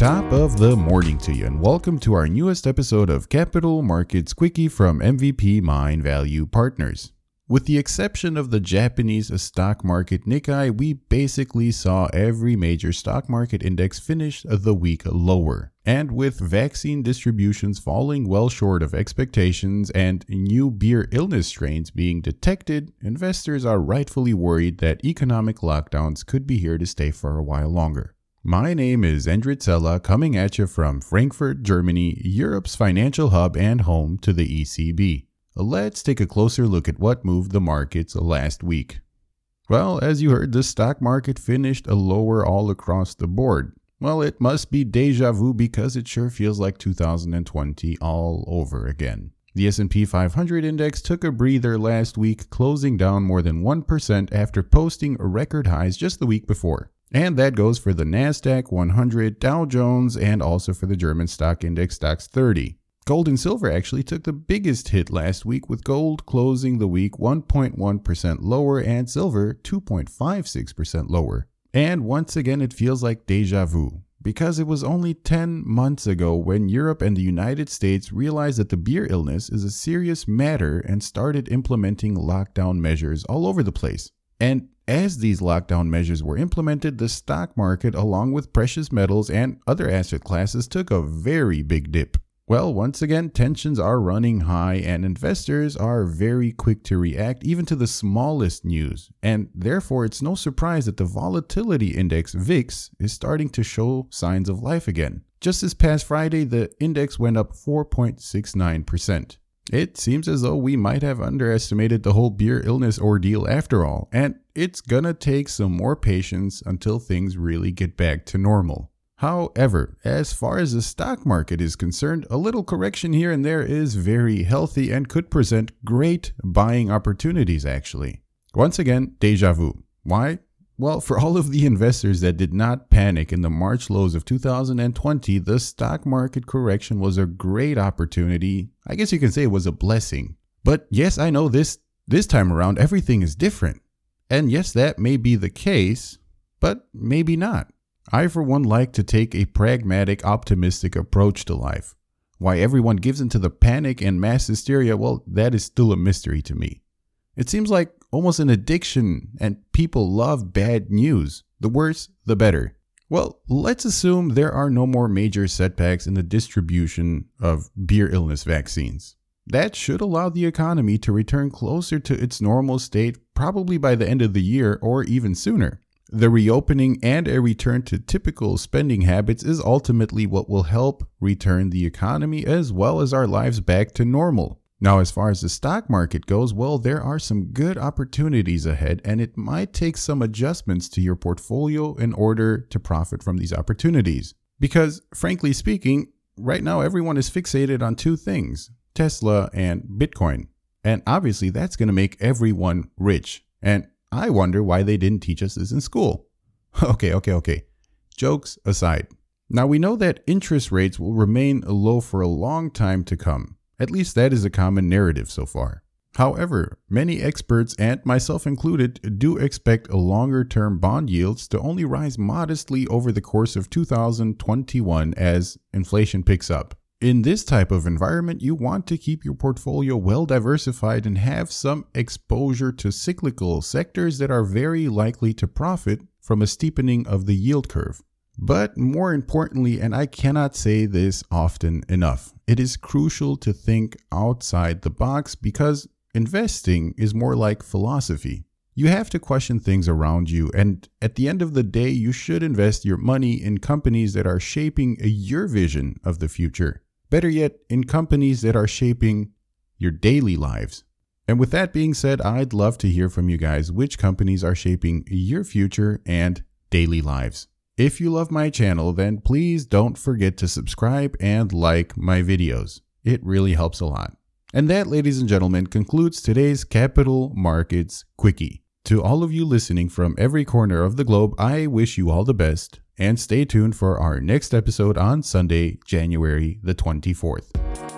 Top of the morning to you, and welcome to our newest episode of Capital Markets Quickie from MVP Mind Value Partners. With the exception of the Japanese stock market Nikkei, we basically saw every major stock market index finish the week lower. And with vaccine distributions falling well short of expectations and new beer illness strains being detected, investors are rightfully worried that economic lockdowns could be here to stay for a while longer. My name is Endrit Sella, coming at you from Frankfurt, Germany, Europe's financial hub and home to the ECB. Let's take a closer look at what moved the markets last week. Well, as you heard, the stock market finished a lower all across the board. Well, it must be deja vu because it sure feels like 2020 all over again. The S&P 500 index took a breather last week, closing down more than 1% after posting record highs just the week before. And that goes for the Nasdaq 100, Dow Jones, and also for the German stock index DAX 30. Gold and silver actually took the biggest hit last week, with gold closing the week 1.1% lower and silver 2.56% lower. And once again, it feels like deja vu, because it was only 10 months ago when Europe and the United States realized that the beer illness is a serious matter and started implementing lockdown measures all over the place. And as these lockdown measures were implemented, the stock market, along with precious metals and other asset classes, took a very big dip. Well, once again, tensions are running high and investors are very quick to react even to the smallest news. And therefore, it's no surprise that the volatility index VIX is starting to show signs of life again. Just this past Friday, the index went up 4.69%. It seems as though we might have underestimated the whole beer illness ordeal after all, and it's gonna take some more patience until things really get back to normal. However, as far as the stock market is concerned, a little correction here and there is very healthy and could present great buying opportunities actually. Once again, deja vu. Why? Well, for all of the investors that did not panic in the March lows of 2020, the stock market correction was a great opportunity. I guess you can say it was a blessing. But yes, I know this this time around everything is different. And yes, that may be the case, but maybe not. I for one like to take a pragmatic, optimistic approach to life. Why everyone gives into the panic and mass hysteria, well, that is still a mystery to me. It seems like almost an addiction, and people love bad news. The worse, the better. Well, let's assume there are no more major setbacks in the distribution of beer illness vaccines. That should allow the economy to return closer to its normal state probably by the end of the year or even sooner. The reopening and a return to typical spending habits is ultimately what will help return the economy as well as our lives back to normal. Now, as far as the stock market goes, well, there are some good opportunities ahead, and it might take some adjustments to your portfolio in order to profit from these opportunities. Because, frankly speaking, right now everyone is fixated on two things Tesla and Bitcoin. And obviously, that's going to make everyone rich. And I wonder why they didn't teach us this in school. Okay, okay, okay. Jokes aside. Now, we know that interest rates will remain low for a long time to come. At least that is a common narrative so far. However, many experts, and myself included, do expect longer term bond yields to only rise modestly over the course of 2021 as inflation picks up. In this type of environment, you want to keep your portfolio well diversified and have some exposure to cyclical sectors that are very likely to profit from a steepening of the yield curve. But more importantly, and I cannot say this often enough, it is crucial to think outside the box because investing is more like philosophy. You have to question things around you, and at the end of the day, you should invest your money in companies that are shaping your vision of the future. Better yet, in companies that are shaping your daily lives. And with that being said, I'd love to hear from you guys which companies are shaping your future and daily lives. If you love my channel, then please don't forget to subscribe and like my videos. It really helps a lot. And that, ladies and gentlemen, concludes today's Capital Markets Quickie. To all of you listening from every corner of the globe, I wish you all the best and stay tuned for our next episode on Sunday, January the 24th.